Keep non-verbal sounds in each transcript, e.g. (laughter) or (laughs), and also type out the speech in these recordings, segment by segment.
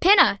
Pinna!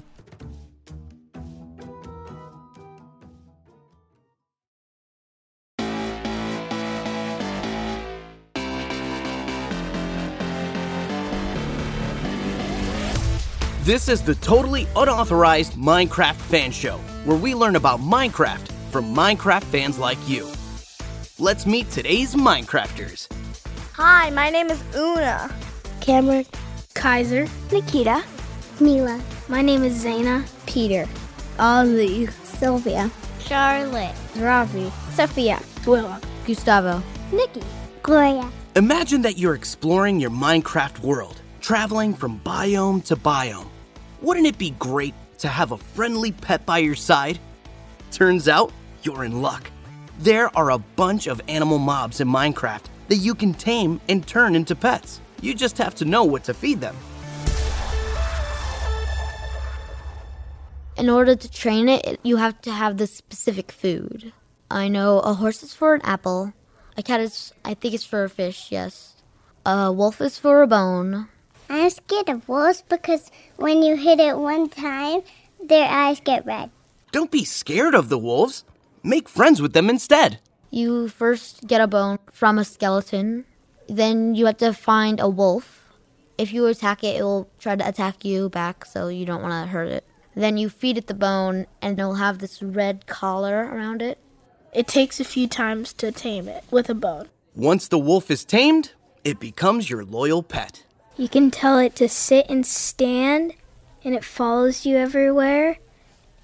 This is the totally unauthorized Minecraft fan show, where we learn about Minecraft from Minecraft fans like you. Let's meet today's Minecrafters. Hi, my name is Una. Cameron, Kaiser, Nikita, Mila. My name is Zaina. Peter, Ozzy, Sylvia, Charlotte, Ravi, Sophia, Willa, Gustavo, Nikki, Gloria. Imagine that you're exploring your Minecraft world, traveling from biome to biome. Wouldn't it be great to have a friendly pet by your side? Turns out you're in luck. There are a bunch of animal mobs in Minecraft that you can tame and turn into pets. You just have to know what to feed them. In order to train it, you have to have the specific food. I know a horse is for an apple, a cat is, I think it's for a fish, yes. A wolf is for a bone. I'm scared of wolves because when you hit it one time, their eyes get red. Don't be scared of the wolves. Make friends with them instead. You first get a bone from a skeleton, then you have to find a wolf. If you attack it, it will try to attack you back, so you don't want to hurt it. Then you feed it the bone, and it'll have this red collar around it. It takes a few times to tame it with a bone. Once the wolf is tamed, it becomes your loyal pet. You can tell it to sit and stand, and it follows you everywhere.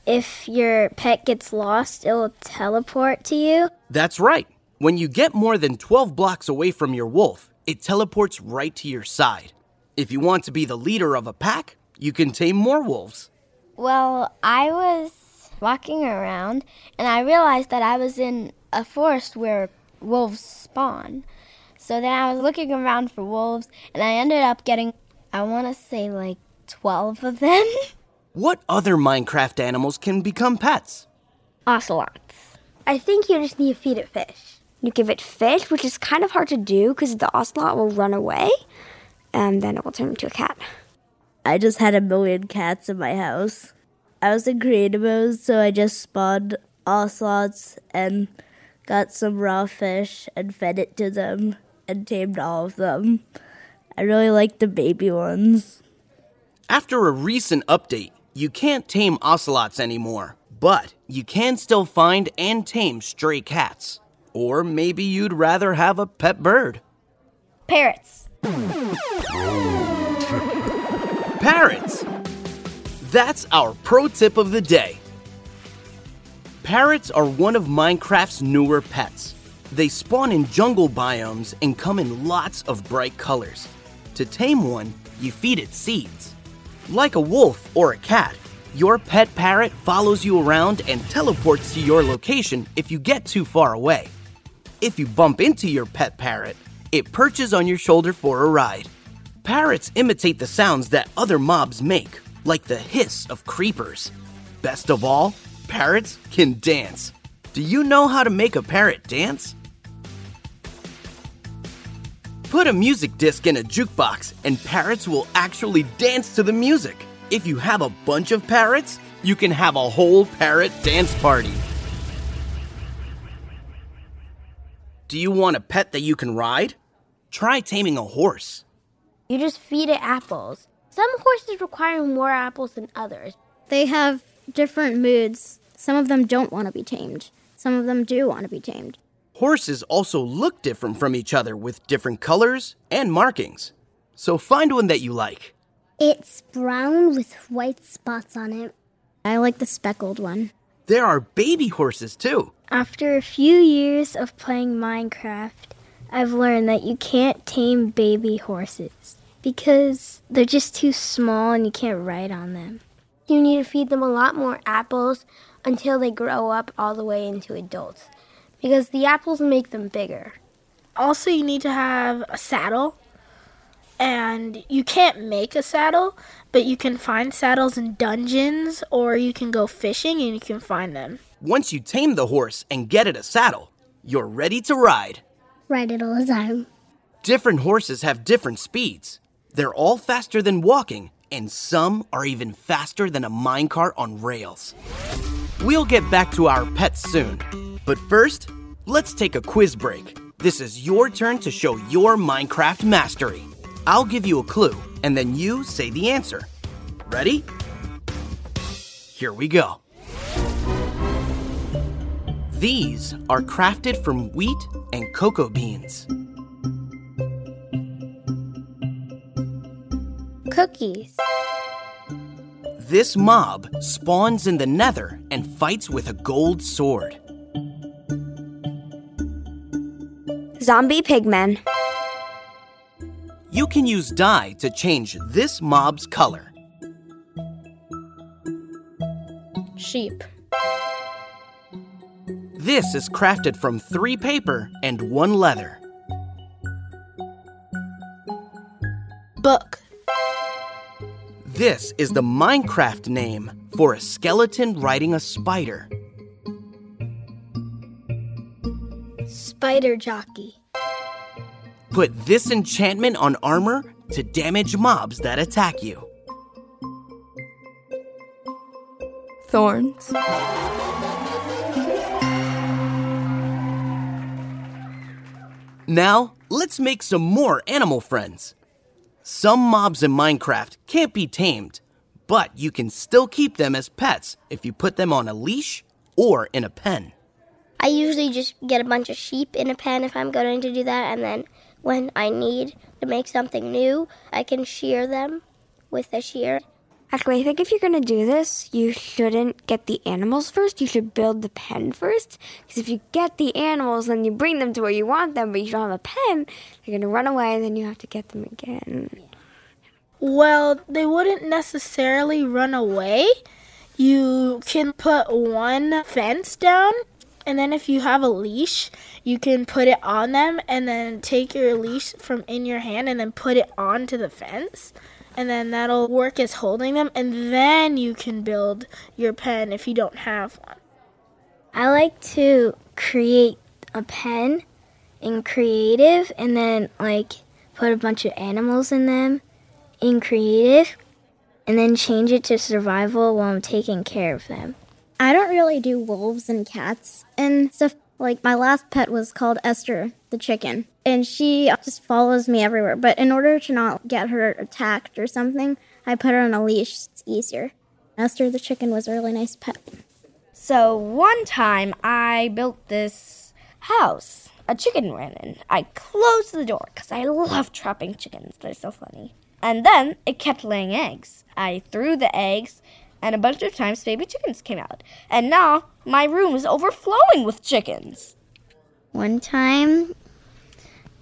If your pet gets lost, it will teleport to you. That's right. When you get more than 12 blocks away from your wolf, it teleports right to your side. If you want to be the leader of a pack, you can tame more wolves. Well, I was walking around and I realized that I was in a forest where wolves spawn. So then I was looking around for wolves and I ended up getting, I want to say like 12 of them. (laughs) What other Minecraft animals can become pets? Ocelots. I think you just need to feed it fish. You give it fish, which is kind of hard to do because the ocelot will run away and then it will turn into a cat. I just had a million cats in my house. I was in creative mode, so I just spawned ocelots and got some raw fish and fed it to them and tamed all of them. I really like the baby ones. After a recent update, you can't tame ocelots anymore, but you can still find and tame stray cats. Or maybe you'd rather have a pet bird. Parrots. Parrots! That's our pro tip of the day. Parrots are one of Minecraft's newer pets. They spawn in jungle biomes and come in lots of bright colors. To tame one, you feed it seeds. Like a wolf or a cat, your pet parrot follows you around and teleports to your location if you get too far away. If you bump into your pet parrot, it perches on your shoulder for a ride. Parrots imitate the sounds that other mobs make, like the hiss of creepers. Best of all, parrots can dance. Do you know how to make a parrot dance? Put a music disc in a jukebox, and parrots will actually dance to the music. If you have a bunch of parrots, you can have a whole parrot dance party. Do you want a pet that you can ride? Try taming a horse. You just feed it apples. Some horses require more apples than others. They have different moods. Some of them don't want to be tamed. Some of them do want to be tamed. Horses also look different from each other with different colors and markings. So find one that you like. It's brown with white spots on it. I like the speckled one. There are baby horses too. After a few years of playing Minecraft, I've learned that you can't tame baby horses because they're just too small and you can't ride on them. You need to feed them a lot more apples until they grow up all the way into adults because the apples make them bigger. Also, you need to have a saddle. And you can't make a saddle, but you can find saddles in dungeons or you can go fishing and you can find them. Once you tame the horse and get it a saddle, you're ready to ride. Ride it all the time. Different horses have different speeds. They're all faster than walking, and some are even faster than a minecart on rails. We'll get back to our pets soon. But first, let's take a quiz break. This is your turn to show your Minecraft mastery. I'll give you a clue, and then you say the answer. Ready? Here we go. These are crafted from wheat and cocoa beans. Cookies. This mob spawns in the nether and fights with a gold sword. Zombie pigmen. You can use dye to change this mob's color. Sheep. This is crafted from three paper and one leather. Book. This is the Minecraft name for a skeleton riding a spider. Spider jockey. Put this enchantment on armor to damage mobs that attack you. Thorns. Now, let's make some more animal friends. Some mobs in Minecraft can't be tamed, but you can still keep them as pets if you put them on a leash or in a pen. I usually just get a bunch of sheep in a pen if I'm going to do that, and then when I need to make something new, I can shear them with a shear. Actually, I think if you're gonna do this, you shouldn't get the animals first. You should build the pen first. Because if you get the animals, then you bring them to where you want them, but you don't have a pen, they're gonna run away, and then you have to get them again. Well, they wouldn't necessarily run away. You can put one fence down, and then if you have a leash, you can put it on them, and then take your leash from in your hand and then put it onto the fence. And then that'll work as holding them, and then you can build your pen if you don't have one. I like to create a pen in creative and then like put a bunch of animals in them in creative and then change it to survival while I'm taking care of them. I don't really do wolves and cats and stuff. Like my last pet was called Esther the chicken, and she just follows me everywhere. But in order to not get her attacked or something, I put her on a leash. It's easier. Esther the chicken was a really nice pet. So one time I built this house. A chicken ran in. I closed the door because I love trapping chickens. They're so funny. And then it kept laying eggs. I threw the eggs, and a bunch of times baby chickens came out. And now my room is overflowing with chickens. One time,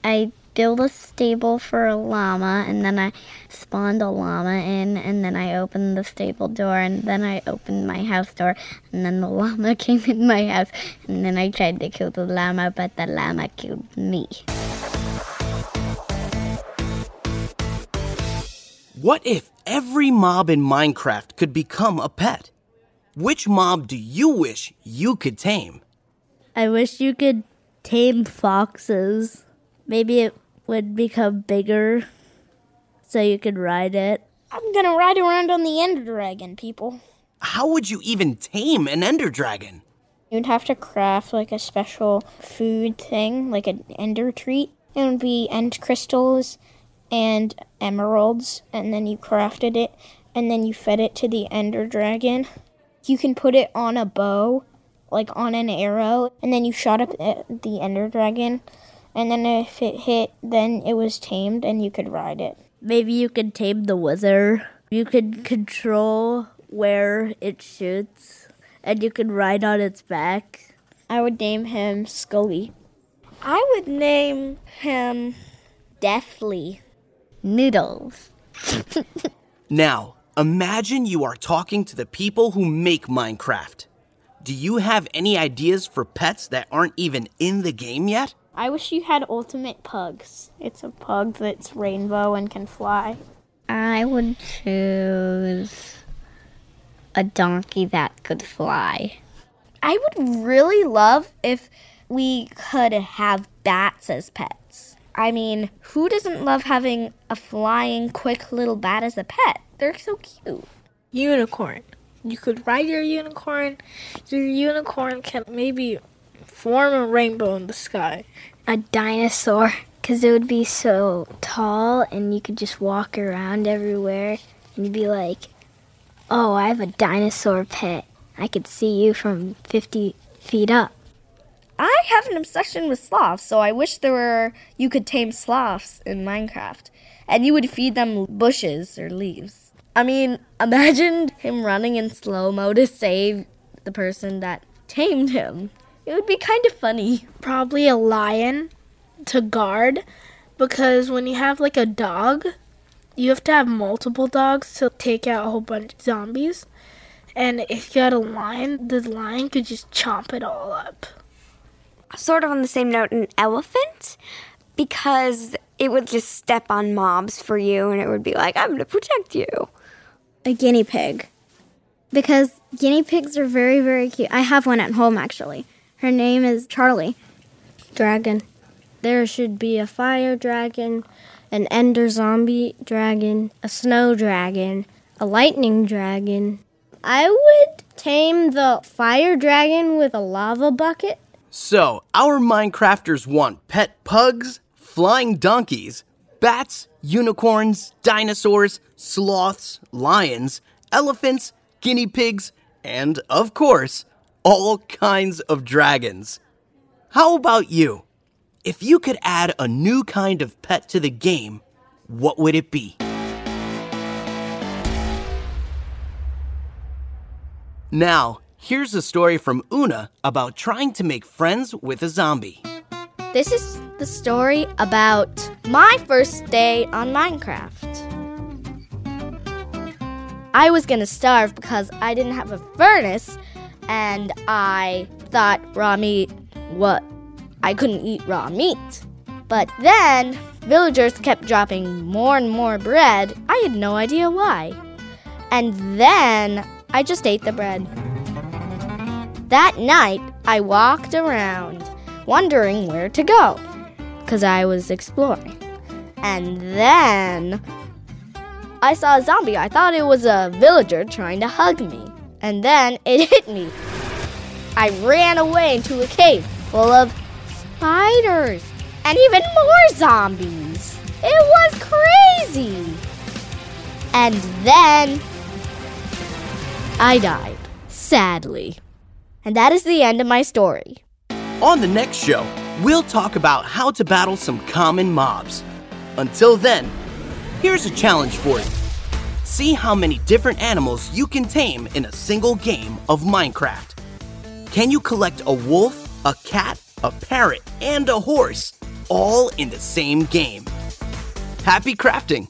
I built a stable for a llama, and then I spawned a llama in, and then I opened the stable door, and then I opened my house door, and then the (laughs) llama came in my house, and then I tried to kill the llama, but the llama killed me. What if every mob in Minecraft could become a pet? Which mob do you wish you could tame? I wish you could tame foxes. Maybe it would become bigger so you could ride it. I'm gonna ride around on the Ender Dragon, people. How would you even tame an Ender Dragon? You'd have to craft like a special food thing, like an ender treat. It would be end crystals and emeralds, and then you crafted it, and then you fed it to the Ender Dragon. You can put it on a bow, like on an arrow, and then you shot up at the ender dragon. And then if it hit, then it was tamed and you could ride it. Maybe you could tame the wither. You could control where it shoots, and you could ride on its back. I would name him Scully. I would name him Deathly. Noodles. (laughs) Now, imagine you are talking to the people who make Minecraft. Do you have any ideas for pets that aren't even in the game yet? I wish you had ultimate pugs. It's a pug that's rainbow and can fly. I would choose a donkey that could fly. I would really love if we could have bats as pets. I mean, who doesn't love having a flying, quick little bat as a pet? They're so cute. Unicorn. You could ride your unicorn. Your unicorn can maybe form a rainbow in the sky. A dinosaur, because it would be so tall and you could just walk around everywhere and you'd be like, oh, I have a dinosaur pet. I could see you from 50 feet up. I have an obsession with sloths, so I wish there were you could tame sloths in Minecraft and you would feed them bushes or leaves. I mean, (laughs) imagine him running in slow mo to save the person that tamed him. It would be kind of funny. Probably a lion to guard because when you have like a dog, you have to have multiple dogs to take out a whole bunch of zombies. And if you had a lion, the lion could just chomp it all up. Sort of on the same note, an elephant, because it would just step on mobs for you and it would be like, I'm going to protect you. A guinea pig. Because guinea pigs are very, very cute. I have one at home actually. Her name is Charlie. Dragon. There should be a fire dragon, an ender zombie dragon, a snow dragon, a lightning dragon. I would tame the fire dragon with a lava bucket. So, our Minecrafters want pet pugs, flying donkeys, bats, unicorns, dinosaurs, sloths, lions, elephants, guinea pigs, and, of course, all kinds of dragons. How about you? If you could add a new kind of pet to the game, what would it be? Now, here's a story from Una about trying to make friends with a zombie. This is the story about my first day on Minecraft. I was gonna starve because I didn't have a furnace and I thought raw meat, what? I couldn't eat raw meat. But then villagers kept dropping more and more bread. I had no idea why. And then I just ate the bread. That night, I walked around wondering where to go because I was exploring. And then I saw a zombie. I thought it was a villager trying to hug me. And then it (laughs) hit me. I ran away into a cave full of spiders and even more zombies. It was crazy. And then I died, sadly. And that is the end of my story. On the next show, we'll talk about how to battle some common mobs. Until then, here's a challenge for you. See how many different animals you can tame in a single game of Minecraft. Can you collect a wolf, a cat, a parrot, and a horse all in the same game? Happy crafting!